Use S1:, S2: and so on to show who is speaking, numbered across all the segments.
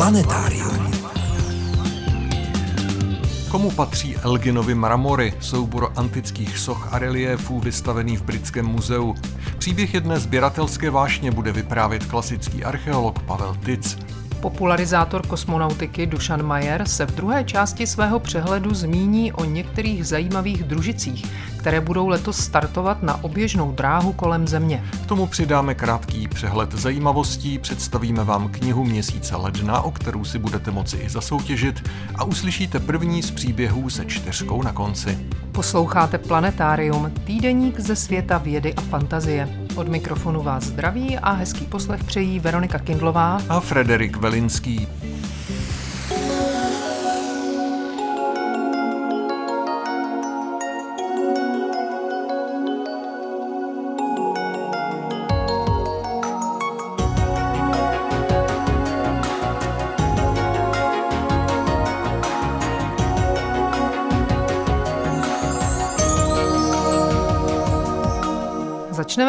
S1: Planetárium.
S2: Komu patří Elginovy mramory, soubor antických soch a reliéfů vystavený v Britském muzeu? Příběh jedné sběratelské vášně bude vyprávět klasický archeolog Pavel Tic.
S3: Popularizátor kosmonautiky Dušan Majer se v druhé části svého přehledu zmíní o některých zajímavých družicích, které budou letos startovat na oběžnou dráhu kolem Země.
S2: K tomu přidáme krátký přehled zajímavostí, představíme vám knihu měsíce ledna, o kterou si budete moci i zasoutěžit a uslyšíte první z příběhů se čtyřkou na konci.
S3: Posloucháte Planetárium, týdeník ze světa vědy a fantazie. Od mikrofonu vás zdraví a hezký poslech přejí Veronika Kindlová
S2: a Frederik Velinský.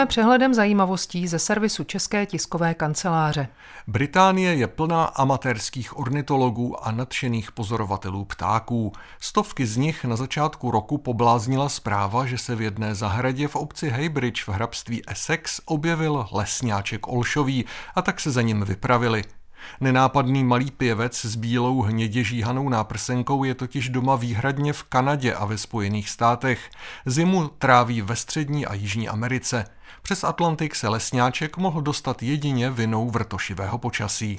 S3: Začneme přehledem zajímavostí ze servisu České tiskové kanceláře.
S2: Británie je plná amatérských ornitologů a nadšených pozorovatelů ptáků. Stovky z nich na začátku roku pobláznila zpráva, že se v jedné zahradě v obci Heybridge v hrabství Essex objevil lesňáček olšový a tak se za ním vypravili. Nenápadný malý pěvec s bílou hnědě žíhanou náprsenkou je totiž doma výhradně v Kanadě a ve Spojených státech. Zimu tráví ve střední a jižní Americe. Přes Atlantik se lesňáček mohl dostat jedině vinou vrtošivého počasí.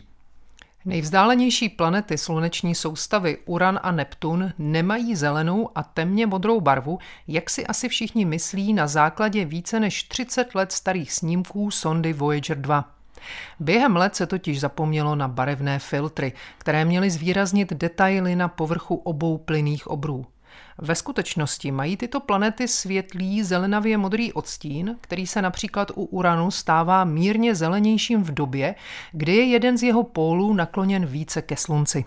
S3: Nejvzdálenější planety sluneční soustavy Uran a Neptun nemají zelenou a temně modrou barvu, jak si asi všichni myslí na základě více než 30 let starých snímků sondy Voyager 2. Během let se totiž zapomnělo na barevné filtry, které měly zvýraznit detaily na povrchu obou plynných obrů. Ve skutečnosti mají tyto planety světlý zelenavě modrý odstín, který se například u Uranu stává mírně zelenějším v době, kdy je jeden z jeho pólů nakloněn více ke slunci.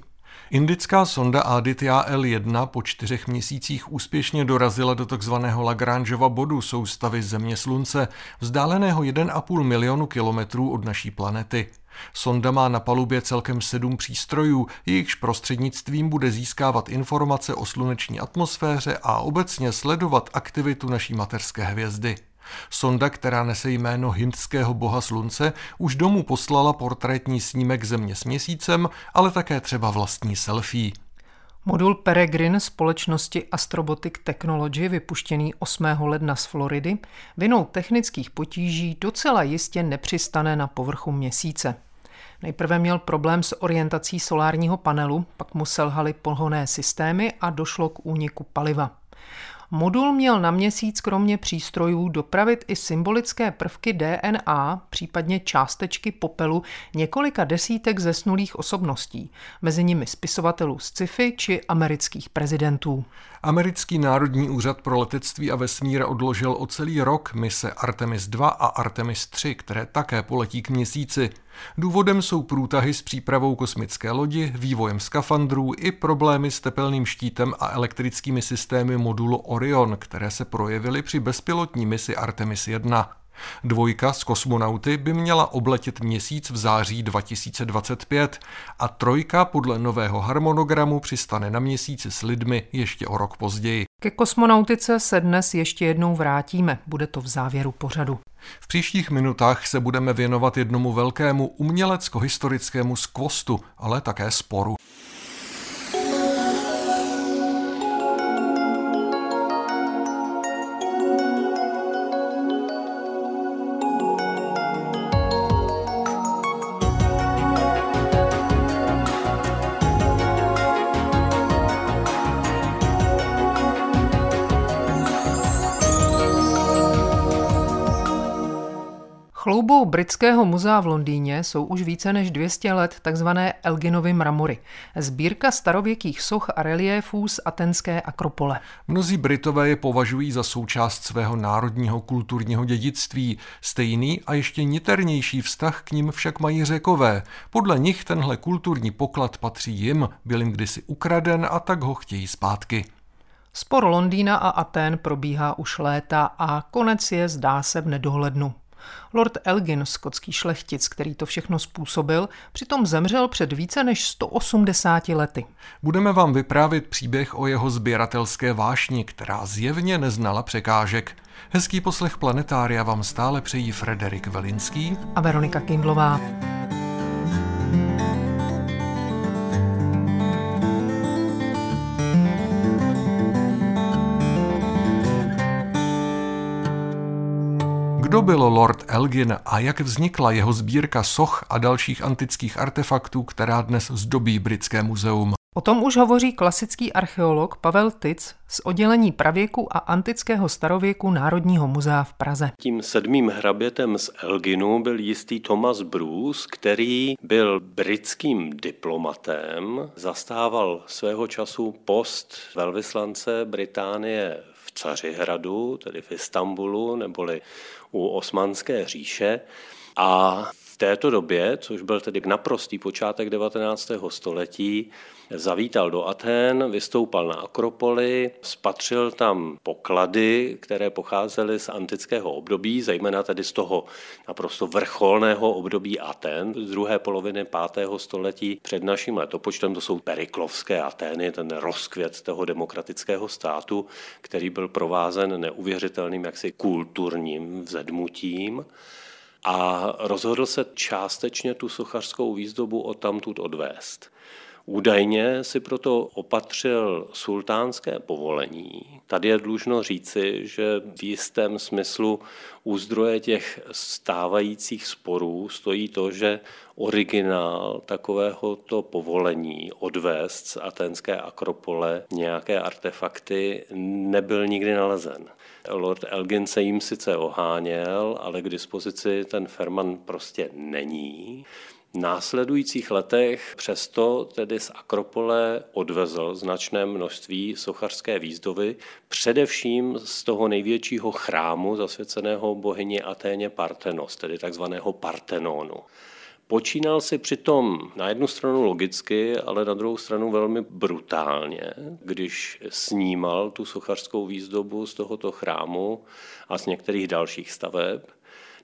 S2: Indická sonda Aditya L1 po čtyřech měsících úspěšně dorazila do takzvaného Lagrangeova bodu soustavy Země-Slunce, vzdáleného 1,5 milionu kilometrů od naší planety. Sonda má na palubě celkem sedm přístrojů, jejichž prostřednictvím bude získávat informace o sluneční atmosféře a obecně sledovat aktivitu naší materské hvězdy. Sonda, která nese jméno hindského boha slunce, už domů poslala portrétní snímek země s měsícem, ale také třeba vlastní selfie.
S3: Modul Peregrine společnosti Astrobotic Technology, vypuštěný 8. ledna z Floridy, vinou technických potíží docela jistě nepřistane na povrchu měsíce. Nejprve měl problém s orientací solárního panelu, pak mu selhaly pohonné systémy a došlo k úniku paliva. Modul měl na měsíc kromě přístrojů dopravit i symbolické prvky DNA, případně částečky popelu několika desítek zesnulých osobností, mezi nimi spisovatelů z sci-fi či amerických prezidentů.
S2: Americký národní úřad pro letectví a vesmír odložil o celý rok mise Artemis 2 a Artemis 3, které také poletí k měsíci. Důvodem jsou průtahy s přípravou kosmické lodi, vývojem skafandrů i problémy s tepelným štítem a elektrickými systémy modulu Orion, které se projevily při bezpilotní misi Artemis 1. Dvojka s kosmonauty by měla obletět měsíc v září 2025 a trojka podle nového harmonogramu přistane na měsíci s lidmi ještě o rok později.
S3: Ke kosmonautice se dnes ještě jednou vrátíme, bude to v závěru pořadu.
S2: V příštích minutách se budeme věnovat jednomu velkému umělecko-historickému skvostu, ale také sporu.
S3: Chloubou britského muzea v Londýně jsou už více než 200 let tzv. Elginovy mramory, sbírka starověkých soch a reliéfů z atenské akropole.
S2: Mnozí Britové je považují za součást svého národního kulturního dědictví. Stejný a ještě niternější vztah k ním však mají řekové. Podle nich tenhle kulturní poklad patří jim, byl jim kdysi ukraden a tak ho chtějí zpátky.
S3: Spor Londýna a Aten probíhá už léta a konec je zdá se v nedohlednu. Lord Elgin, skotský šlechtic, který to všechno způsobil, přitom zemřel před více než 180 lety.
S2: Budeme vám vyprávět příběh o jeho sběratelské vášni, která zjevně neznala překážek. Hezký poslech Planetária vám stále přejí Frederik Velinský
S3: a Veronika Kindlová.
S2: Kdo byl Lord Elgin a jak vznikla jeho sbírka soch a dalších antických artefaktů, která dnes zdobí Britské muzeum?
S3: O tom už hovoří klasický archeolog Pavel Tic z oddělení pravěku a antického starověku Národního muzea v Praze.
S1: Tím sedmým hrabětem z Elginu byl jistý Thomas Bruce, který byl britským diplomatem, zastával svého času post velvyslance Británie Cařihradu, tedy v Istanbulu, neboli u Osmanské říše. A v této době, což byl tedy naprostý počátek 19. století, zavítal do Aten, vystoupal na Akropoli, spatřil tam poklady, které pocházely z antického období, zejména tedy z toho naprosto vrcholného období Aten, z druhé poloviny 5. století před naším letopočtem, to jsou periklovské Atény, ten rozkvět toho demokratického státu, který byl provázen neuvěřitelným jaksi kulturním vzedmutím a rozhodl se částečně tu sochařskou výzdobu od tamtud odvést. Údajně si proto opatřil sultánské povolení. Tady je dlužno říci, že v jistém smyslu u zdroje těch stávajících sporů stojí to, že originál takovéhoto povolení odvést z atenské akropole nějaké artefakty nebyl nikdy nalezen. Lord Elgin se jim sice oháněl, ale k dispozici ten Ferman prostě není následujících letech přesto tedy z Akropole odvezl značné množství sochařské výzdovy, především z toho největšího chrámu zasvěceného bohyni Aténě Partenos, tedy takzvaného Partenonu. Počínal si přitom na jednu stranu logicky, ale na druhou stranu velmi brutálně, když snímal tu sochařskou výzdobu z tohoto chrámu a z některých dalších staveb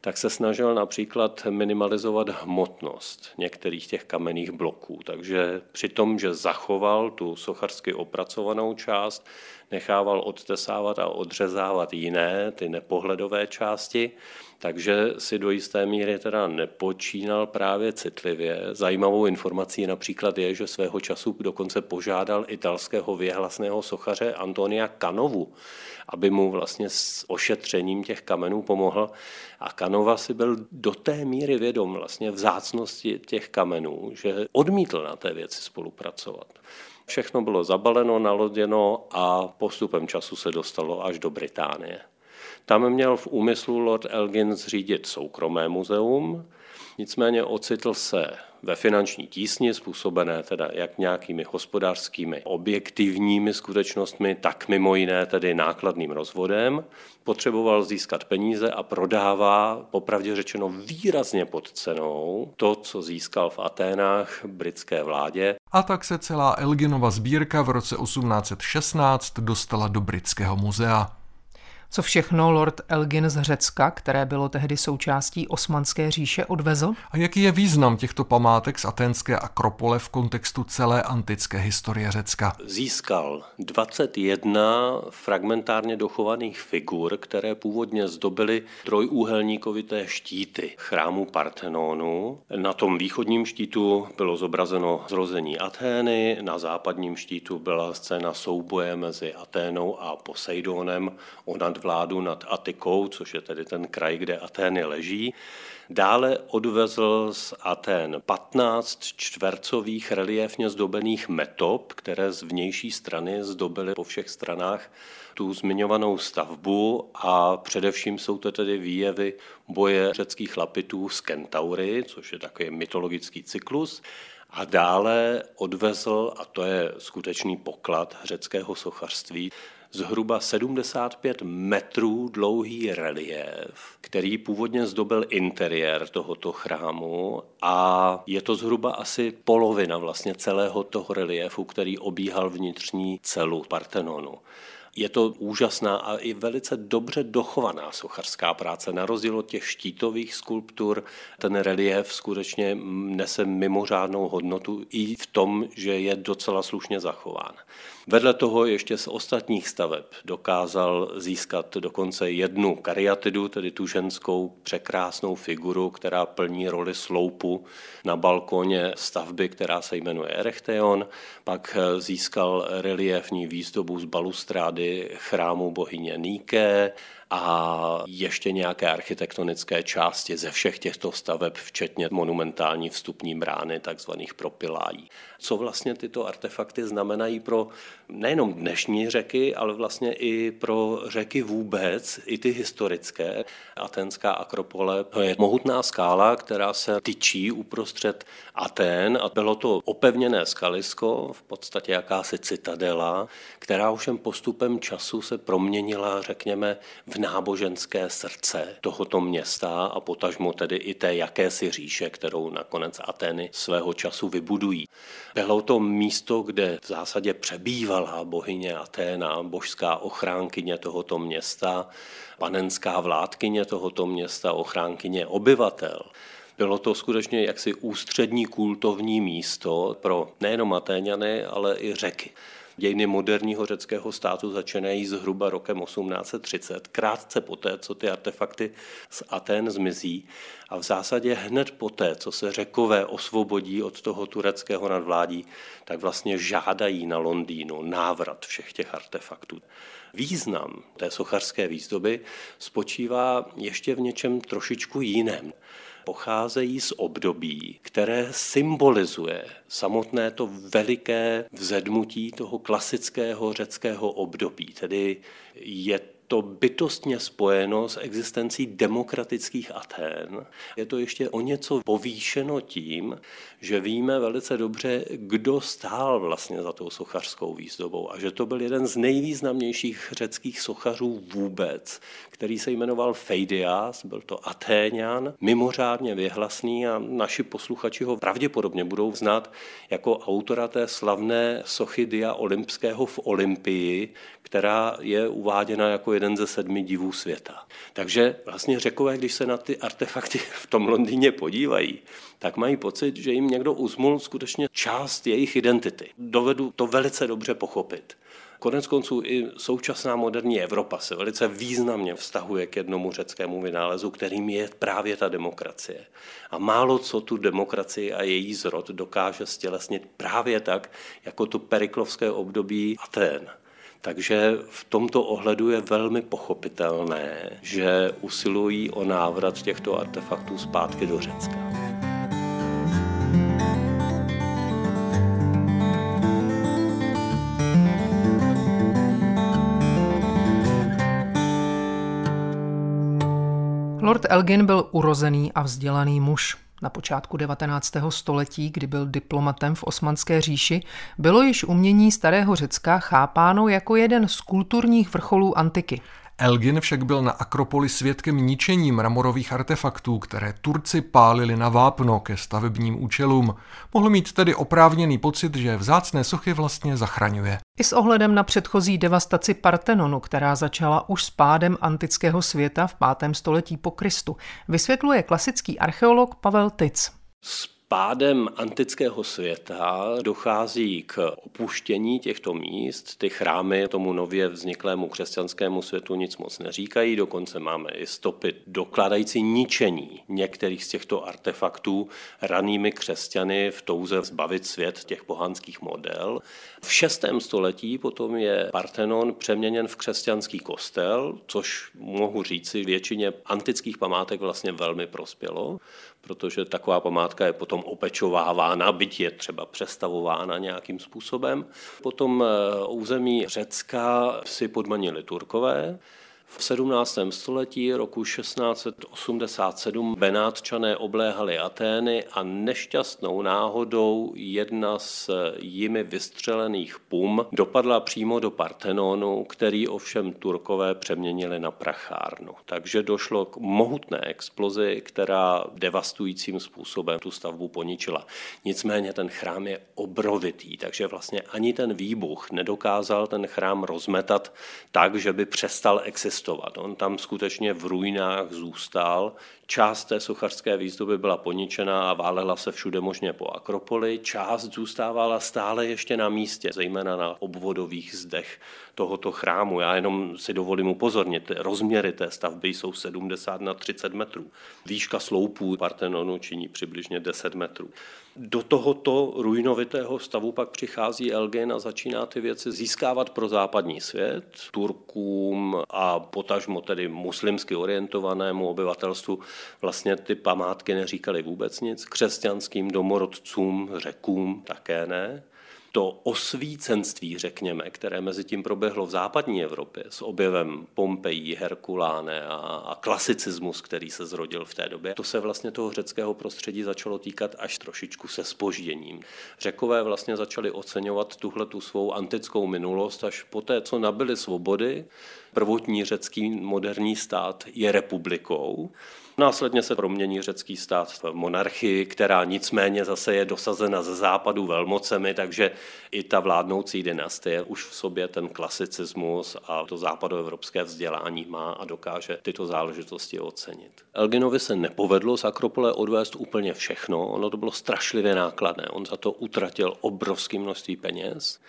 S1: tak se snažil například minimalizovat hmotnost některých těch kamenných bloků. Takže při tom, že zachoval tu sochařsky opracovanou část, nechával odtesávat a odřezávat jiné, ty nepohledové části, takže si do jisté míry teda nepočínal právě citlivě. Zajímavou informací například je, že svého času dokonce požádal italského věhlasného sochaře Antonia Kanovu, aby mu vlastně s ošetřením těch kamenů pomohl. A Kanova si byl do té míry vědom vlastně vzácnosti těch kamenů, že odmítl na té věci spolupracovat. Všechno bylo zabaleno, naloděno a postupem času se dostalo až do Británie. Tam měl v úmyslu Lord Elgin zřídit soukromé muzeum, nicméně ocitl se ve finanční tísni, způsobené teda jak nějakými hospodářskými objektivními skutečnostmi, tak mimo jiné tedy nákladným rozvodem. Potřeboval získat peníze a prodává, popravdě řečeno, výrazně pod cenou to, co získal v Aténách britské vládě.
S2: A tak se celá Elginova sbírka v roce 1816 dostala do britského muzea
S3: co všechno Lord Elgin z Řecka, které bylo tehdy součástí Osmanské říše, odvezl?
S2: A jaký je význam těchto památek z aténské Akropole v kontextu celé antické historie Řecka?
S1: Získal 21 fragmentárně dochovaných figur, které původně zdobily trojúhelníkovité štíty chrámu Partenonu. Na tom východním štítu bylo zobrazeno zrození Atény, na západním štítu byla scéna souboje mezi Aténou a Poseidonem o vládu nad Atikou, což je tedy ten kraj, kde Atény leží. Dále odvezl z Aten 15 čtvercových reliefně zdobených metop, které z vnější strany zdobily po všech stranách tu zmiňovanou stavbu a především jsou to tedy výjevy boje řeckých lapitů s kentaury, což je takový mytologický cyklus. A dále odvezl, a to je skutečný poklad řeckého sochařství, zhruba 75 metrů dlouhý relief, který původně zdobil interiér tohoto chrámu a je to zhruba asi polovina vlastně celého toho reliefu, který obíhal vnitřní celu Partenonu. Je to úžasná a i velice dobře dochovaná sochařská práce. Na rozdíl od těch štítových skulptur, ten relief skutečně nese mimořádnou hodnotu i v tom, že je docela slušně zachován. Vedle toho ještě z ostatních staveb dokázal získat dokonce jednu kariatidu, tedy tu ženskou překrásnou figuru, která plní roli sloupu na balkoně stavby, která se jmenuje Erechteon. Pak získal reliefní výzdobu z balustrády chrámu bohyně Níke a ještě nějaké architektonické části ze všech těchto staveb, včetně monumentální vstupní brány, takzvaných propilájí. Co vlastně tyto artefakty znamenají pro nejenom dnešní řeky, ale vlastně i pro řeky vůbec, i ty historické. Atenská akropole je mohutná skála, která se tyčí uprostřed Aten a bylo to opevněné skalisko, v podstatě jakási citadela, která ovšem postupem času se proměnila, řekněme, v náboženské srdce tohoto města a potažmo tedy i té jakési říše, kterou nakonec Ateny svého času vybudují. Bylo to místo, kde v zásadě přebývala bohyně Aténa, božská ochránkyně tohoto města, panenská vládkyně tohoto města, ochránkyně obyvatel. Bylo to skutečně jaksi ústřední kultovní místo pro nejenom Atéňany, ale i řeky. Dějiny moderního řeckého státu začínají zhruba rokem 1830, krátce poté, co ty artefakty z Aten zmizí a v zásadě hned poté, co se řekové osvobodí od toho tureckého nadvládí, tak vlastně žádají na Londýnu návrat všech těch artefaktů. Význam té sochařské výzdoby spočívá ještě v něčem trošičku jiném pocházejí z období, které symbolizuje samotné to veliké vzedmutí toho klasického řeckého období. Tedy je to bytostně spojeno s existencí demokratických Athén. Je to ještě o něco povýšeno tím, že víme velice dobře, kdo stál vlastně za tou sochařskou výzdobou a že to byl jeden z nejvýznamnějších řeckých sochařů vůbec, který se jmenoval Feidias, byl to Atéňan, mimořádně vyhlasný a naši posluchači ho pravděpodobně budou znát jako autora té slavné sochy Dia Olympského v Olympii, která je uváděna jako jeden ze sedmi divů světa. Takže vlastně řekové, když se na ty artefakty v tom Londýně podívají, tak mají pocit, že jim někdo uzmul skutečně část jejich identity. Dovedu to velice dobře pochopit. Konec konců i současná moderní Evropa se velice významně vztahuje k jednomu řeckému vynálezu, kterým je právě ta demokracie. A málo co tu demokracii a její zrod dokáže stělesnit právě tak, jako to periklovské období Atén. Takže v tomto ohledu je velmi pochopitelné, že usilují o návrat těchto artefaktů zpátky do Řecka.
S3: Lord Elgin byl urozený a vzdělaný muž. Na počátku 19. století, kdy byl diplomatem v Osmanské říši, bylo již umění starého Řecka chápáno jako jeden z kulturních vrcholů antiky.
S2: Elgin však byl na Akropoli svědkem ničení mramorových artefaktů, které Turci pálili na vápno ke stavebním účelům. Mohl mít tedy oprávněný pocit, že vzácné sochy vlastně zachraňuje.
S3: I s ohledem na předchozí devastaci Partenonu, která začala už s pádem antického světa v 5. století po Kristu, vysvětluje klasický archeolog Pavel Tic
S1: pádem antického světa dochází k opuštění těchto míst. Ty chrámy tomu nově vzniklému křesťanskému světu nic moc neříkají, dokonce máme i stopy dokladající ničení některých z těchto artefaktů ranými křesťany v touze zbavit svět těch pohanských model. V 6. století potom je Parthenon přeměněn v křesťanský kostel, což mohu říci většině antických památek vlastně velmi prospělo protože taková památka je potom opečovávána, byť je třeba přestavována nějakým způsobem. Potom eh, území Řecka si podmanili Turkové, V 17. století roku 1687 Benátčané obléhali Atény a nešťastnou náhodou jedna z jimi vystřelených pum dopadla přímo do Partenonu, který ovšem Turkové přeměnili na prachárnu. Takže došlo k mohutné explozi, která devastujícím způsobem tu stavbu poničila. Nicméně ten chrám je obrovitý, takže vlastně ani ten výbuch nedokázal ten chrám rozmetat tak, že by přestal existovat existovat. On tam skutečně v ruinách zůstal. Část té sochařské výzdoby byla poničena a válela se všude možně po Akropoli. Část zůstávala stále ještě na místě, zejména na obvodových zdech tohoto chrámu. Já jenom si dovolím upozornit, rozměry té stavby jsou 70 na 30 metrů. Výška sloupů Partenonu činí přibližně 10 metrů. Do tohoto ruinovitého stavu pak přichází Elgin a začíná ty věci získávat pro západní svět, Turkům a potažmo tedy muslimsky orientovanému obyvatelstvu vlastně ty památky neříkali vůbec nic, křesťanským domorodcům, řekům také ne to osvícenství, řekněme, které mezi tím proběhlo v západní Evropě s objevem Pompejí, Herkuláne a, a klasicismus, který se zrodil v té době, to se vlastně toho řeckého prostředí začalo týkat až trošičku se spožděním. Řekové vlastně začali oceňovat tuhle tu svou antickou minulost až po té, co nabili svobody. Prvotní řecký moderní stát je republikou Následně se promění řecký stát v monarchii, která nicméně zase je dosazena ze západu velmocemi, takže i ta vládnoucí dynastie už v sobě ten klasicismus a to západoevropské vzdělání má a dokáže tyto záležitosti ocenit. Elginovi se nepovedlo z Akropole odvést úplně všechno, ono to bylo strašlivě nákladné, on za to utratil obrovské množství peněz.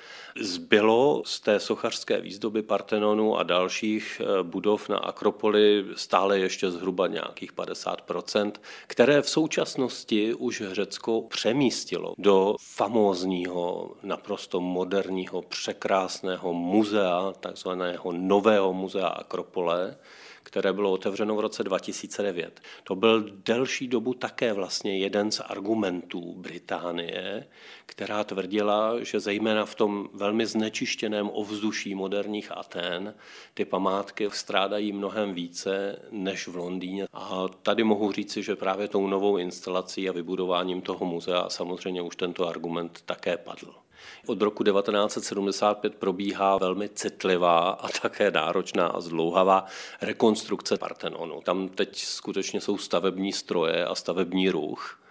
S1: Zbylo z té sochařské výzdoby Partenonu a dalších eh, budov na Akropoli stále ještě zhruba nějakých 50%, které v současnosti už Řecko přemístilo do famózního, naprosto moderního, překrásného muzea, takzvaného nového muzea Akropole, které bylo otevřeno v roce 2009. To byl delší dobu také vlastně jeden z argumentů Británie, která tvrdila, že zejména v tom velmi znečištěném ovzduší moderních Aten ty památky strádají mnohem více než v Londýně. A tady mohu říci, že právě tou novou instalací a vybudováním toho muzea samozřejmě už tento argument také padl. Od roku 1975 probíhá velmi citlivá a také náročná a zdlouhavá rekonstrukce Partenonu. Tam teď skutečně jsou stavební stroje a stavební ruch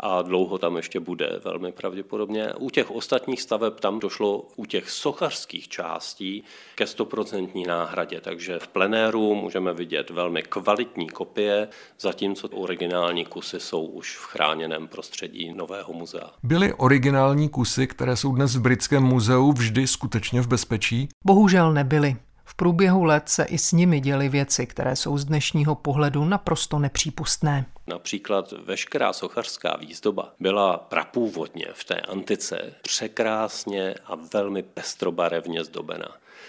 S1: a dlouho tam ještě bude velmi pravděpodobně. U těch ostatních staveb tam došlo u těch sochařských částí ke stoprocentní náhradě, takže v plenéru můžeme vidět velmi kvalitní kopie, zatímco originální kusy jsou už v chráněném prostředí Nového muzea.
S2: Byly originální kusy, které jsou dnes v Britském muzeu, vždy skutečně v bezpečí?
S3: Bohužel nebyly. Průběhu let se i s nimi děly věci, které jsou z dnešního pohledu naprosto nepřípustné.
S1: Například veškerá sochařská výzdoba byla prapůvodně v té antice překrásně a velmi pestrobarevně zdobena.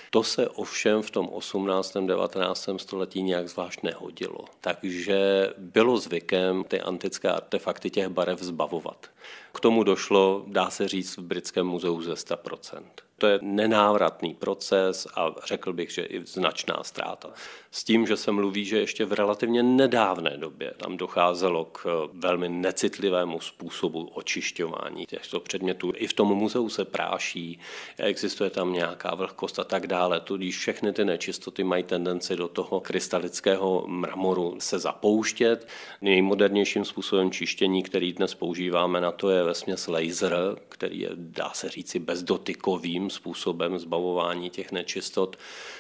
S1: To se ovšem v tom 18. 19. století nějak zvlášť nehodilo. Takže bylo zvykem ty antické artefakty těch barev zbavovat. K tomu došlo, dá se říct, v Britském muzeu ze 100%. To je nenávratný proces a řekl bych, že i značná ztráta. S tím, že se mluví, že ještě v relativně nedávné době tam docházelo k eh, velmi necitlivému způsobu očišťování těchto předmětů. I v tom muzeu se práší, existuje tam nějaká vlhkost a tak dále. Tudíž všechny ty nečistoty mají tendenci do toho krystalického mramoru se zapouštět. Nejmodernějším způsobem čištění, který dnes používáme na to, je ve směs laser, který je, dá se říci, bezdotykovým způsobem zbavování těch nečistot.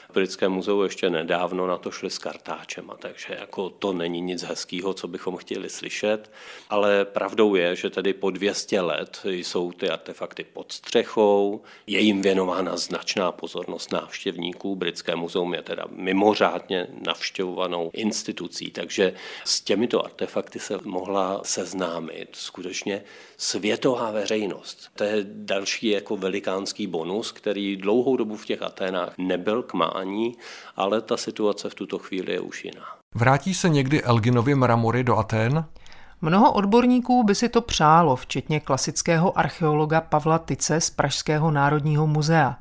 S1: V Britském muzeu ještě nedávno na to šli s kartáčem, takže jako to není nic hezkého, co bychom chtěli slyšet, ale pravdou je, že tedy po 200 let jsou ty artefakty pod střechou, je jim věnována značná pozornost návštěvníků. Britské muzeum je teda mimořádně navštěvovanou institucí, takže s těmito artefakty se mohla seznámit skutečně světová veřejnost. To je další jako velikánský bonus, který dlouhou dobu v těch Aténách nebyl k mání, ale ta situace v tuto chvíli je už jiná.
S2: Vrátí se někdy Elginovy mramory do Atén?
S3: Mnoho odborníků by si to přálo, včetně klasického archeologa Pavla Tice z Pražského národního muzea.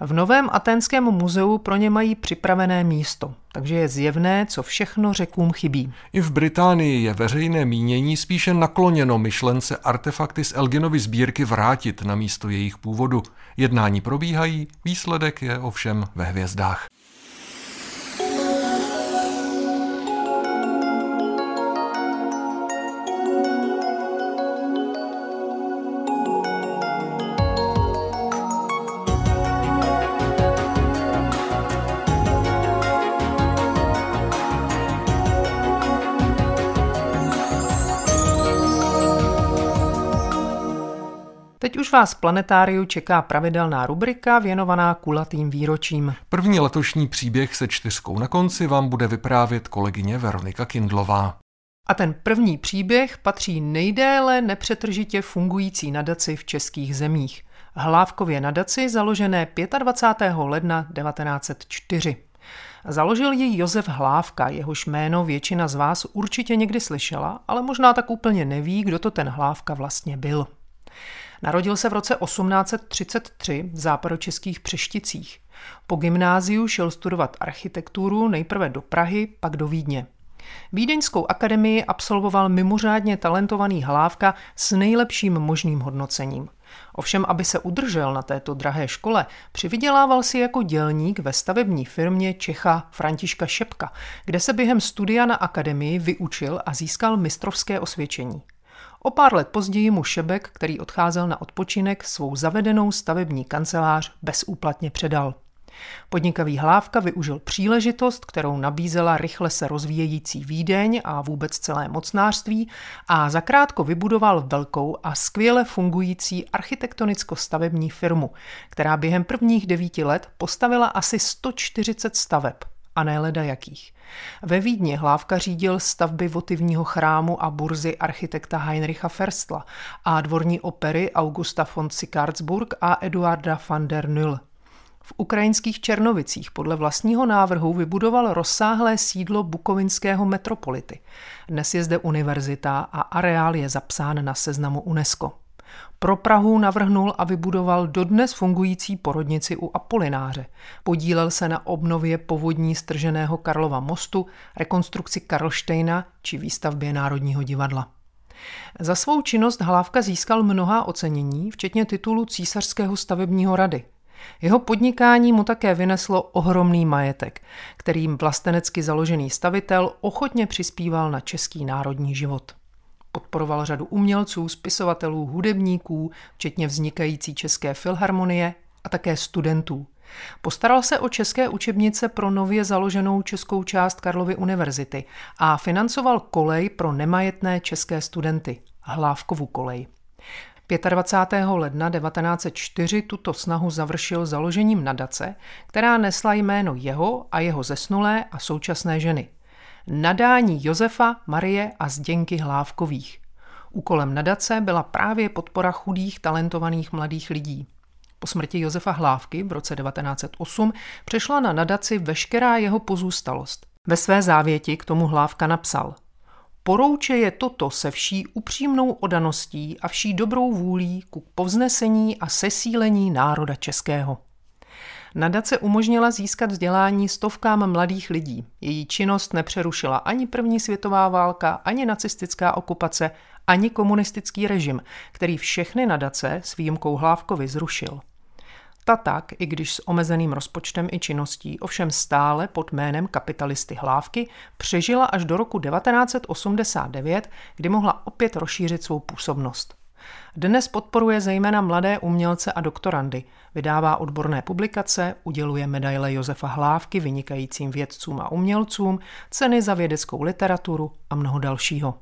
S3: V novém aténském muzeu pro ně mají připravené místo, takže je zjevné, co všechno řekům chybí.
S2: I v Británii je veřejné mínění spíše nakloněno myšlence artefakty z Elginovy sbírky vrátit na místo jejich původu. Jednání probíhají, výsledek je ovšem ve hvězdách.
S3: Teď už vás v planetáriu čeká pravidelná rubrika věnovaná kulatým výročím.
S2: První letošní příběh se čtyřkou na konci vám bude vyprávět kolegyně Veronika Kindlová.
S3: A ten první příběh patří nejdéle nepřetržitě fungující nadaci v českých zemích. Hlávkově nadaci založené 25. ledna 1904. Založil ji Josef Hlávka, jehož jméno většina z vás určitě někdy slyšela, ale možná tak úplně neví, kdo to ten Hlávka vlastně byl. Narodil se v roce 1833 v západočeských Přešticích. Po gymnáziu šel studovat architekturu nejprve do Prahy, pak do Vídně. Vídeňskou akademii absolvoval mimořádně talentovaný Hlávka s nejlepším možným hodnocením. Ovšem, aby se udržel na této drahé škole, přivydělával si jako dělník ve stavební firmě Čecha Františka Šepka, kde se během studia na akademii vyučil a získal mistrovské osvědčení. O pár let později mu Šebek, který odcházel na odpočinek, svou zavedenou stavební kancelář bezúplatně předal. Podnikavý Hlávka využil příležitost, kterou nabízela rychle se rozvíjející Vídeň a vůbec celé mocnářství a zakrátko vybudoval velkou a skvěle fungující architektonicko-stavební firmu, která během prvních devíti let postavila asi 140 staveb a ne leda jakých. Ve Vídni Hlávka řídil stavby votivního chrámu a burzy architekta Heinricha Ferstla a dvorní opery Augusta von Sickardsburg a Eduarda van der Null. V ukrajinských Černovicích podle vlastního návrhu vybudoval rozsáhlé sídlo bukovinského metropolity. Dnes je zde univerzita a areál je zapsán na seznamu UNESCO. Pro Prahu navrhnul a vybudoval dodnes fungující porodnici u Apolináře. Podílel se na obnově povodní strženého Karlova mostu, rekonstrukci Karlštejna či výstavbě Národního divadla. Za svou činnost Hlávka získal mnohá ocenění, včetně titulu císařského stavebního rady. Jeho podnikání mu také vyneslo ohromný majetek, kterým vlastenecky založený stavitel ochotně přispíval na český národní život. Podporoval řadu umělců, spisovatelů, hudebníků, včetně vznikající České filharmonie a také studentů. Postaral se o české učebnice pro nově založenou českou část Karlovy univerzity a financoval kolej pro nemajetné české studenty, Hlávkovu kolej. 25. ledna 1904 tuto snahu završil založením nadace, která nesla jméno jeho a jeho zesnulé a současné ženy nadání Josefa, Marie a Zděnky Hlávkových. Úkolem nadace byla právě podpora chudých, talentovaných mladých lidí. Po smrti Josefa Hlávky v roce 1908 přešla na nadaci veškerá jeho pozůstalost. Ve své závěti k tomu Hlávka napsal Porouče je toto se vší upřímnou odaností a vší dobrou vůlí ku povznesení a sesílení národa českého. Nadace umožnila získat vzdělání stovkám mladých lidí. Její činnost nepřerušila ani první světová válka, ani nacistická okupace, ani komunistický režim, který všechny nadace s výjimkou Hlávkovi zrušil. Ta tak, i když s omezeným rozpočtem i činností, ovšem stále pod jménem kapitalisty Hlávky, přežila až do roku 1989, kdy mohla opět rozšířit svou působnost. Dnes podporuje zejména mladé umělce a doktorandy, vydává odborné publikace, uděluje medaile Josefa Hlávky vynikajícím vědcům a umělcům, ceny za vědeckou literaturu a mnoho dalšího.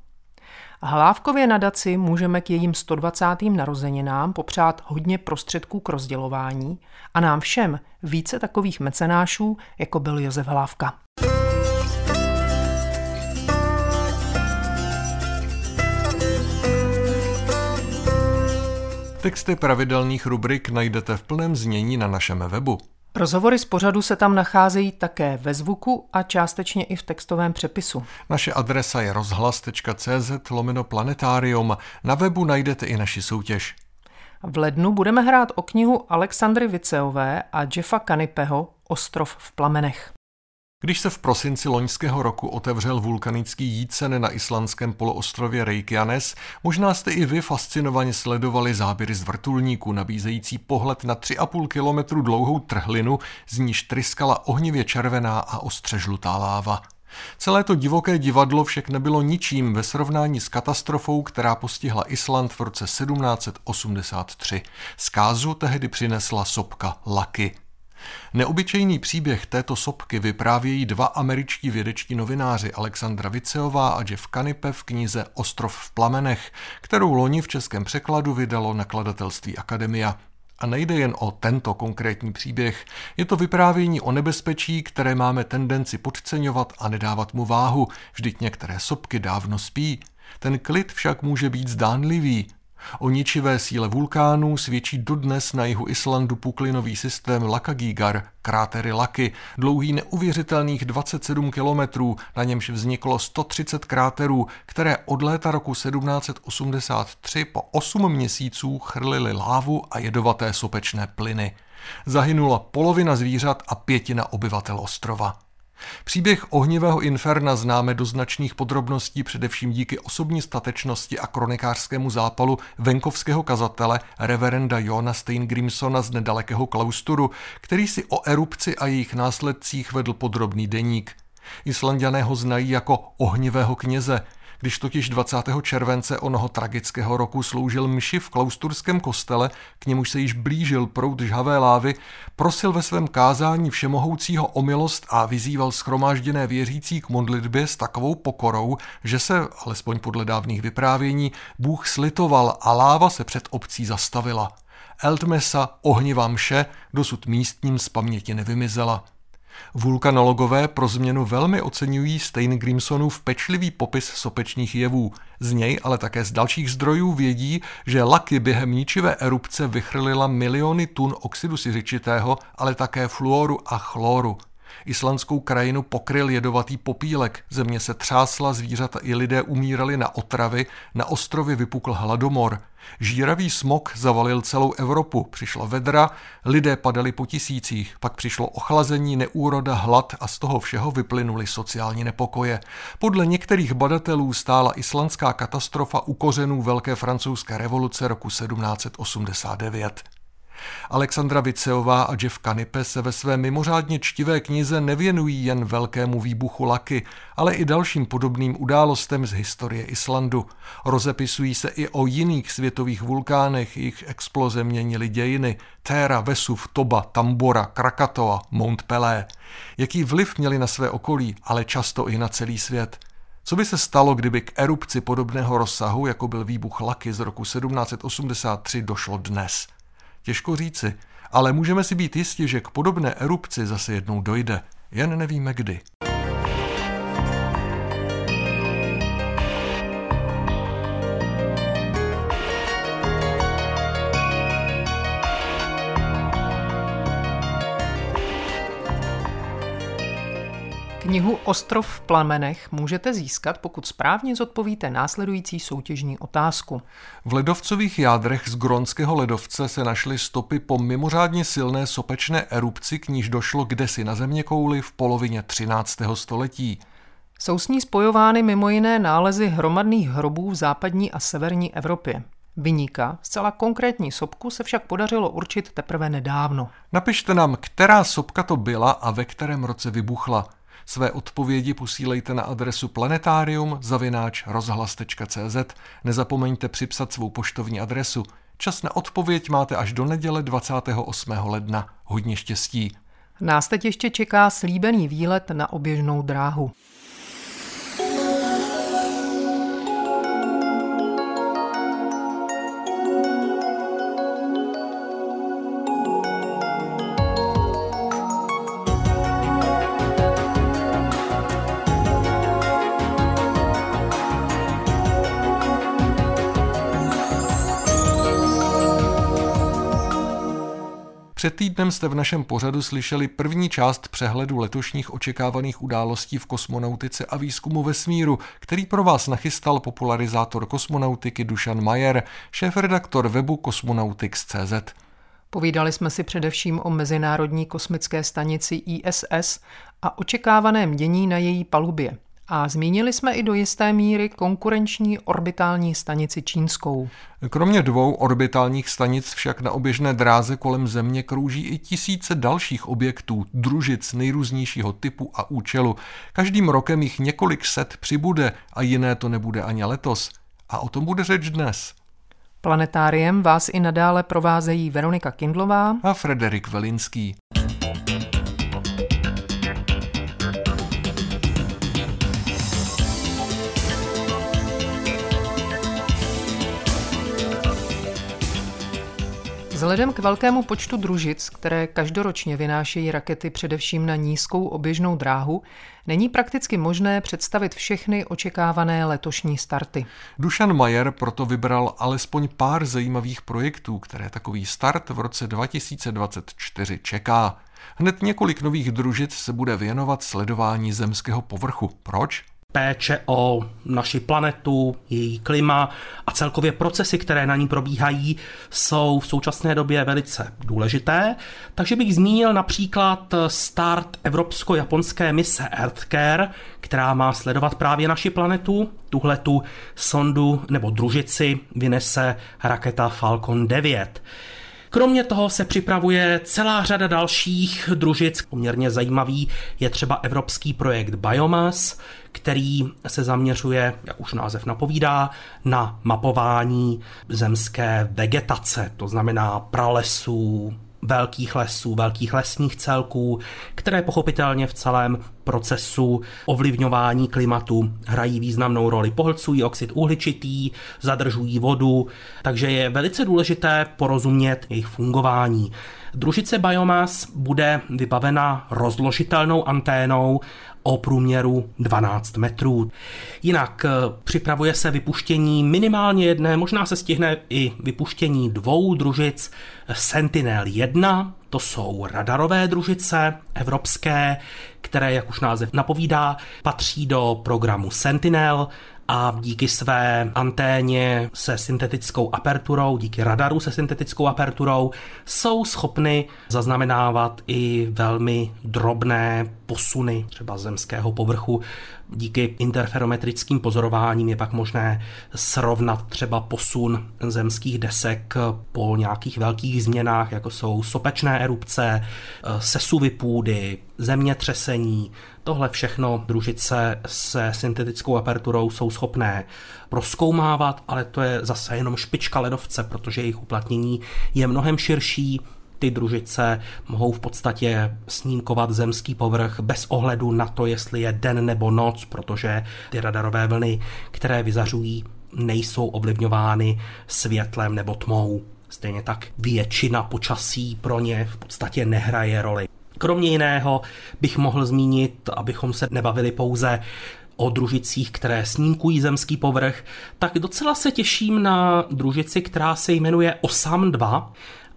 S3: Hlávkově nadaci můžeme k jejím 120. narozeninám popřát hodně prostředků k rozdělování a nám všem více takových mecenášů, jako byl Josef Hlávka.
S2: Texty pravidelných rubrik najdete v plném znění na našem webu.
S3: Rozhovory z pořadu se tam nacházejí také ve zvuku a částečně i v textovém přepisu.
S2: Naše adresa je rozhlas.cz lomeno planetarium. Na webu najdete i naši soutěž.
S3: V lednu budeme hrát o knihu Alexandry Viceové a Jeffa Kanipeho Ostrov v plamenech.
S2: Když se v prosinci loňského roku otevřel vulkanický jícen na islandském poloostrově Reykjanes, možná jste i vy fascinovaně sledovali záběry z vrtulníku nabízející pohled na 3,5 kilometru dlouhou trhlinu, z níž tryskala ohnivě červená a ostře žlutá láva. Celé to divoké divadlo však nebylo ničím ve srovnání s katastrofou, která postihla Island v roce 1783. Zkázu tehdy přinesla sopka Lucky. Neobyčejný příběh této sopky vyprávějí dva američtí vědečtí novináři Alexandra Viceová a Jeff Kanipe v knize Ostrov v plamenech, kterou loni v českém překladu vydalo nakladatelství Akademia. A nejde jen o tento konkrétní příběh, je to vyprávění o nebezpečí, které máme tendenci podceňovat a nedávat mu váhu, vždyť některé sopky dávno spí. Ten klid však může být zdánlivý, O ničivé síle vulkánů svědčí dodnes na jihu Islandu puklinový systém Lakagigar, krátery Laky, dlouhý neuvěřitelných 27 kilometrů, na němž vzniklo 130 kráterů, které od léta roku 1783 po 8 měsíců chrlily lávu a jedovaté sopečné plyny. Zahynula polovina zvířat a pětina obyvatel ostrova. Příběh ohnivého inferna známe do značných podrobností především díky osobní statečnosti a kronikářskému zápalu venkovského kazatele reverenda Jona Steingrimsona z nedalekého klausturu, který si o erupci a jejich následcích vedl podrobný deník. Islandiané ho znají jako ohnivého kněze, když totiž 20. července onoho tragického roku sloužil mši v klausturském kostele, k němuž se již blížil proud žhavé lávy, prosil ve svém kázání všemohoucího o milost a vyzýval schromážděné věřící k modlitbě s takovou pokorou, že se, alespoň podle dávných vyprávění, Bůh slitoval a láva se před obcí zastavila. Eltmesa, ohnivá mše, dosud místním z paměti nevymizela. Vulkanologové pro změnu velmi oceňují Steingrimsonův pečlivý popis sopečných jevů. Z něj, ale také z dalších zdrojů vědí, že laky během ničivé erupce vychrlila miliony tun oxidu siřičitého, ale také fluoru a chloru. Islandskou krajinu pokryl jedovatý popílek, země se třásla, zvířata i lidé umírali na otravy, na ostrově vypukl hladomor. Žíravý smog zavalil celou Evropu, přišla vedra, lidé padali po tisících, pak přišlo ochlazení, neúroda, hlad a z toho všeho vyplynuly sociální nepokoje. Podle některých badatelů stála islandská katastrofa u kořenů Velké francouzské revoluce roku 1789. Alexandra Viceová a Jeff Kanipe se ve své mimořádně čtivé knize nevěnují jen velkému výbuchu Laky, ale i dalším podobným událostem z historie Islandu. Rozepisují se i o jiných světových vulkánech, jejich exploze měnily dějiny. Téra, Vesuv, Toba, Tambora, Krakatoa, Mount Pelé. Jaký vliv měli na své okolí, ale často i na celý svět. Co by se stalo, kdyby k erupci podobného rozsahu, jako byl výbuch Laky z roku 1783, došlo dnes? Těžko říci, ale můžeme si být jisti, že k podobné erupci zase jednou dojde, jen nevíme kdy.
S3: Knihu Ostrov v plamenech můžete získat, pokud správně zodpovíte následující soutěžní otázku.
S2: V ledovcových jádrech z Gronského ledovce se našly stopy po mimořádně silné sopečné erupci, k níž došlo kdesi na země kouli v polovině 13. století.
S3: Jsou s ní spojovány mimo jiné nálezy hromadných hrobů v západní a severní Evropě. Vyníka, zcela konkrétní sopku se však podařilo určit teprve nedávno.
S2: Napište nám, která sopka to byla a ve kterém roce vybuchla. Své odpovědi posílejte na adresu planetarium rozhlas.cz. Nezapomeňte připsat svou poštovní adresu. Čas na odpověď máte až do neděle 28. ledna. Hodně štěstí.
S3: Nás teď ještě čeká slíbený výlet na oběžnou dráhu.
S2: Před týdnem jste v našem pořadu slyšeli první část přehledu letošních očekávaných událostí v kosmonautice a výzkumu vesmíru, který pro vás nachystal popularizátor kosmonautiky Dušan Majer, šéf-redaktor webu Cosmonautics.cz.
S3: Povídali jsme si především o Mezinárodní kosmické stanici ISS a očekávaném dění na její palubě. A zmínili jsme i do jisté míry konkurenční orbitální stanici čínskou.
S2: Kromě dvou orbitálních stanic však na oběžné dráze kolem Země krouží i tisíce dalších objektů, družic nejrůznějšího typu a účelu. Každým rokem jich několik set přibude a jiné to nebude ani letos. A o tom bude řeč dnes.
S3: Planetáriem vás i nadále provázejí Veronika Kindlová
S2: a Frederik Velinský.
S3: Vzhledem k velkému počtu družic, které každoročně vynášejí rakety především na nízkou oběžnou dráhu, není prakticky možné představit všechny očekávané letošní starty.
S2: Dušan Majer proto vybral alespoň pár zajímavých projektů, které takový start v roce 2024 čeká. Hned několik nových družic se bude věnovat sledování zemského povrchu. Proč?
S4: Péče o naši planetu, její klima a celkově procesy, které na ní probíhají, jsou v současné době velice důležité. Takže bych zmínil například start evropsko-japonské mise EarthCare, která má sledovat právě naši planetu. Tuhle tu sondu nebo družici vynese raketa Falcon 9. Kromě toho se připravuje celá řada dalších družic. Poměrně zajímavý je třeba evropský projekt Biomass, který se zaměřuje, jak už název napovídá, na mapování zemské vegetace, to znamená pralesů, velkých lesů, velkých lesních celků, které pochopitelně v celém procesu ovlivňování klimatu hrají významnou roli. Pohlcují oxid uhličitý, zadržují vodu, takže je velice důležité porozumět jejich fungování. Družice biomass bude vybavena rozložitelnou anténou o průměru 12 metrů. Jinak eh, připravuje se vypuštění minimálně jedné, možná se stihne i vypuštění dvou družic Sentinel-1, to jsou radarové družice evropské, které, jak už název napovídá, patří do programu Sentinel a díky své anténě se syntetickou aperturou, díky radaru se syntetickou aperturou, jsou schopny zaznamenávat i velmi drobné posuny třeba zemského povrchu. Díky interferometrickým pozorováním je pak možné srovnat třeba posun zemských desek po nějakých velkých změnách, jako jsou sopečné erupce, sesuvy půdy, zemětřesení, Tohle všechno družice se syntetickou aperturou jsou schopné proskoumávat, ale to je zase jenom špička ledovce, protože jejich uplatnění je mnohem širší. Ty družice mohou v podstatě snímkovat zemský povrch bez ohledu na to, jestli je den nebo noc, protože ty radarové vlny, které vyzařují, nejsou ovlivňovány světlem nebo tmou. Stejně tak většina počasí pro ně v podstatě nehraje roli. Kromě jiného bych mohl zmínit, abychom se nebavili pouze o družicích, které snímkují zemský povrch, tak docela se těším na družici, která se jmenuje OSAM 2.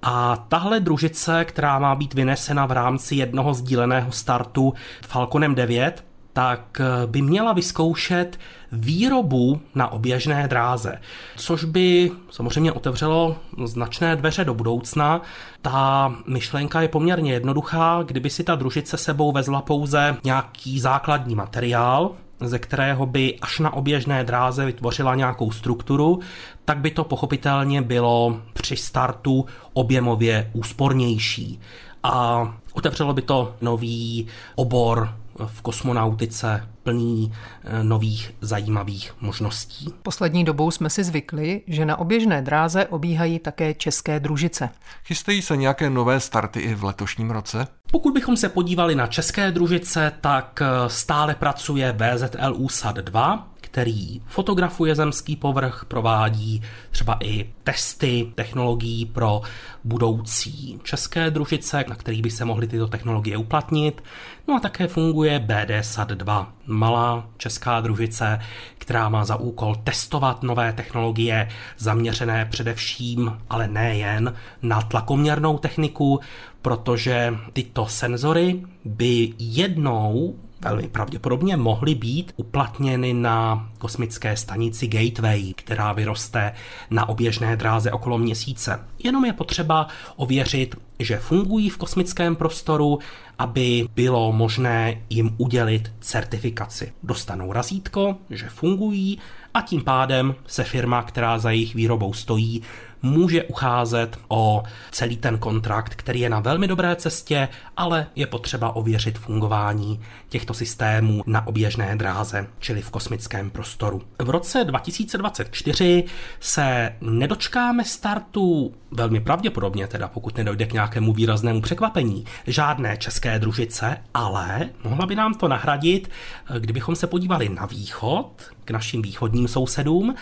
S4: A tahle družice, která má být vynesena v rámci jednoho sdíleného startu Falconem 9, tak eh, by měla vyzkoušet výrobu na oběžné dráze, což by samozřejmě otevřelo značné dveře do budoucna. Ta myšlenka je poměrně jednoduchá, kdyby si ta družice sebou vezla pouze nějaký základní materiál, ze kterého by až na oběžné dráze vytvořila nějakou strukturu, tak by to pochopitelně bylo při startu objemově úspornější. A otevřelo by to nový obor v kosmonautice plný eh, nových zajímavých možností.
S3: Poslední dobou jsme si zvykli, že na oběžné dráze obíhají také české družice.
S2: Chystají se nějaké nové starty i v letošním roce?
S4: Pokud bychom se podívali na české družice, tak eh, stále pracuje VZLU SAD 2, který fotografuje zemský povrch, provádí třeba i testy technologií pro budoucí české družice, na kterých by se mohly tyto technologie uplatnit. No a také funguje BDSAT 2, malá česká družice, která má za úkol testovat nové technologie zaměřené především, ale nejen, na tlakoměrnou techniku, protože tyto senzory by jednou velmi pravděpodobně mohly být uplatněny na kosmické stanici Gateway, která vyroste na oběžné dráze okolo měsíce. Jenom je potřeba ověřit, že fungují v kosmickém prostoru, aby bylo možné jim udělit certifikaci. Dostanou razítko, že fungují a tím pádem se firma, která za jejich výrobou stojí, může ucházet o celý ten kontrakt, který je na velmi dobré cestě, ale je potřeba ověřit fungování těchto systémů na oběžné dráze, čili v kosmickém prostoru. V roce 2024 se nedočkáme startu velmi pravděpodobně, teda pokud nedojde k nějakému výraznému překvapení, žádné české družice, ale mohla by nám to nahradit, kdybychom se podívali na východ, k našim východním sousedům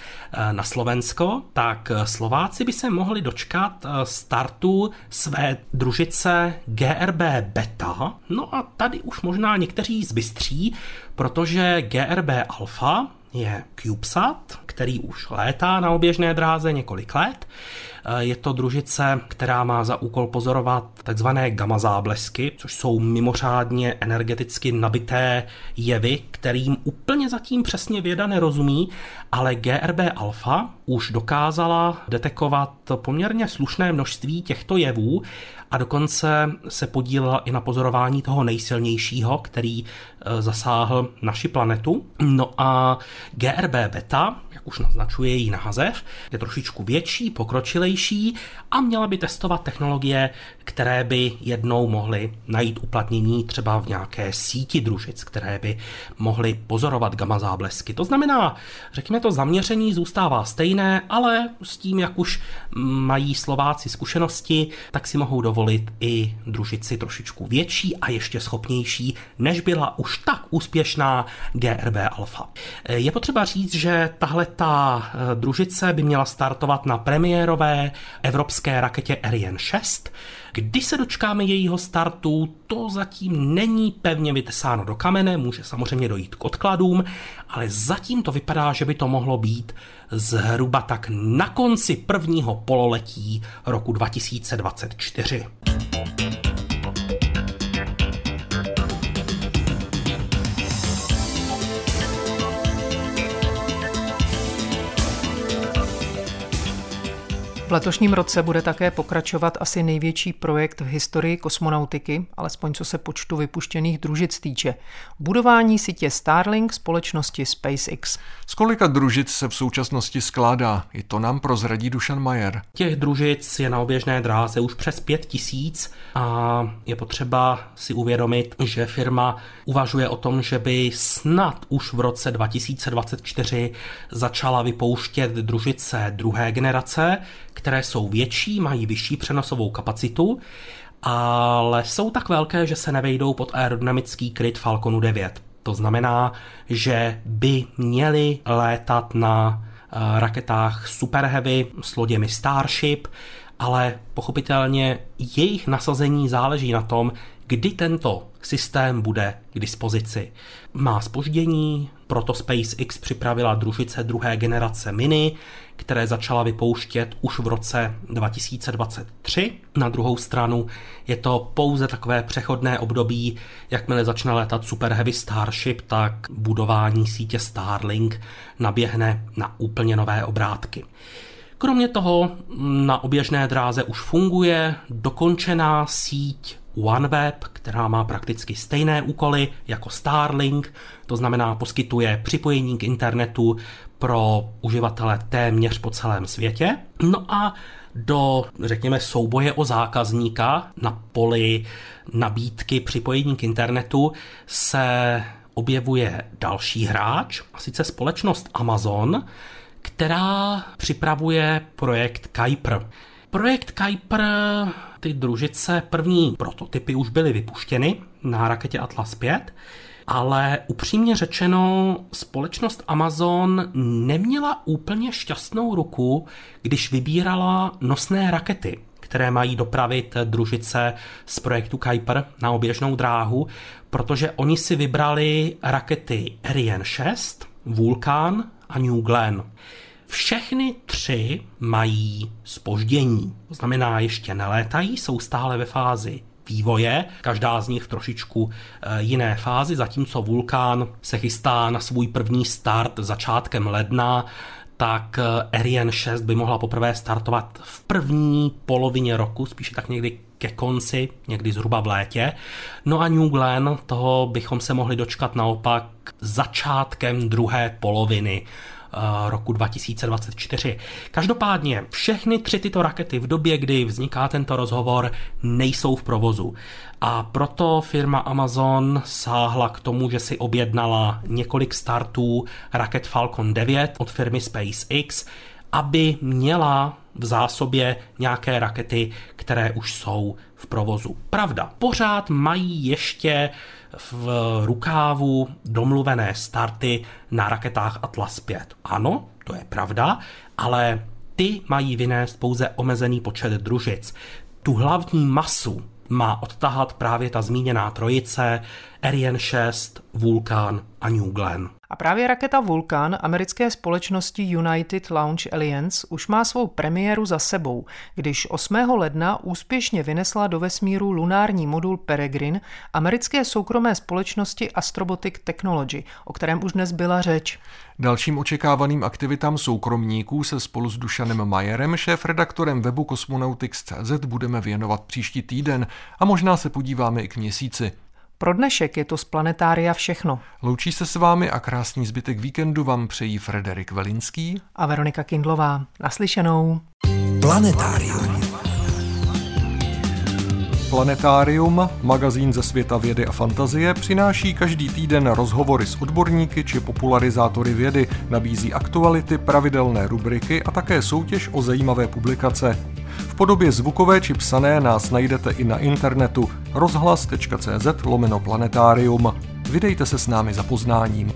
S4: na Slovensko, tak Slováci by se mohli dočkat startu své družice GRB Beta. No a tady už možná někteří zbystří, protože GRB Alpha je CubeSat, který už létá na oběžné dráze několik let. Je to družice, která má za úkol pozorovat takzvané gamma záblesky, což jsou mimořádně energeticky nabité jevy, kterým úplně zatím přesně věda nerozumí, ale GRB alfa už dokázala detekovat poměrně slušné množství těchto jevů a dokonce se podílela i na pozorování toho nejsilnějšího, který e, zasáhl naši planetu. No a GRB beta, jak už naznačuje její název, je trošičku větší, pokročilejší a měla by testovat technologie, které by jednou mohly najít uplatnění třeba v nějaké síti družic, které by mohly pozorovat gamma záblesky. To znamená, řekněme to zaměření zůstává stejné, ale s tím, jak už mají Slováci zkušenosti, tak si mohou dovolit i družici trošičku větší a ještě schopnější, než byla už tak úspěšná GRB Alpha. Je potřeba říct, že tahle ta eh, družice by měla startovat na premiérové evropské raketě Ariane 6, Kdy se dočkáme jejího startu, to zatím není pevně vytesáno do kamene, může samozřejmě dojít k odkladům, ale zatím to vypadá, že by to mohlo být zhruba tak na konci prvního pololetí roku 2024.
S3: V letošním roce bude také pokračovat asi největší projekt v historii kosmonautiky, alespoň co se počtu vypuštěných družic týče. Budování sítě Starlink společnosti SpaceX.
S2: Z kolika družic se v současnosti skládá? I to nám prozradí Dušan Majer.
S4: Těch družic je na oběžné dráze už přes pět tisíc a je potřeba si uvědomit, že firma uvažuje o tom, že by snad už v roce 2024 začala vypouštět družice druhé generace, které jsou větší, mají vyšší přenosovou kapacitu, ale jsou tak velké, že se nevejdou pod aerodynamický kryt Falconu 9. To znamená, že by měly létat na eh, raketách Super Heavy s loděmi Starship, ale pochopitelně jejich nasazení záleží na tom, kdy tento systém bude k dispozici. Má spoždění, proto SpaceX připravila družice druhé generace Mini, které začala vypouštět už v roce 2023. Na druhou stranu je to pouze takové přechodné období, jakmile začne létat Super Heavy Starship, tak budování sítě Starlink naběhne na úplně nové obrátky. Kromě toho na oběžné dráze už funguje dokončená síť OneWeb, která má prakticky stejné úkoly jako Starlink, to znamená poskytuje připojení k internetu pro uživatele téměř po celém světě. No a do, řekněme, souboje o zákazníka na poli nabídky připojení k internetu se objevuje další hráč, a sice společnost Amazon, která připravuje projekt Kuiper. Projekt Kuiper, ty družice, první prototypy už byly vypuštěny na raketě Atlas 5, ale upřímně řečeno, společnost Amazon neměla úplně šťastnou ruku, když vybírala nosné rakety které mají dopravit družice z projektu Kuiper na oběžnou dráhu, protože oni si vybrali rakety Ariane 6, Vulcan a New Glenn. Všechny tři mají spoždění, to znamená ještě nelétají, jsou stále ve fázi vývoje, každá z nich v trošičku eh, jiné fázi, zatímco Vulkán se chystá na svůj první start začátkem ledna, tak eh, Ariane 6 by mohla poprvé startovat v první polovině roku, spíše tak někdy ke konci, někdy zhruba v létě. No a New Glenn, toho bychom se mohli dočkat naopak začátkem druhé poloviny roku 2024. Každopádně všechny tři tyto rakety v době, kdy vzniká tento rozhovor, nejsou v provozu. A proto firma Amazon sáhla k tomu, že si objednala několik startů raket Falcon 9 od firmy SpaceX, aby měla v zásobě nějaké rakety, které už jsou v provozu. Pravda, pořád mají ještě v rukávu domluvené starty na raketách Atlas 5. Ano, to je pravda, ale ty mají vynést pouze omezený počet družic. Tu hlavní masu má odtahat právě ta zmíněná trojice Ariane 6, Vulcan a New Glenn.
S3: A právě raketa Vulcan americké společnosti United Launch Alliance už má svou premiéru za sebou, když 8. ledna úspěšně vynesla do vesmíru lunární modul Peregrine americké soukromé společnosti Astrobotic Technology, o kterém už dnes byla řeč.
S2: Dalším očekávaným aktivitám soukromníků se spolu s Dušanem Majerem, šéf-redaktorem webu Cosmonautics.cz budeme věnovat příští týden a možná se podíváme i k měsíci.
S3: Pro dnešek je to z Planetária všechno.
S2: Loučí se s vámi a krásný zbytek víkendu vám přejí Frederik Velinský
S3: a Veronika Kindlová. Naslyšenou.
S2: Planetárium. Planetárium, magazín ze světa vědy a fantazie, přináší každý týden rozhovory s odborníky či popularizátory vědy, nabízí aktuality, pravidelné rubriky a také soutěž o zajímavé publikace. Podobě zvukové či psané nás najdete i na internetu rozhlas.cz lomeno planetárium. Vydejte se s námi za poznáním.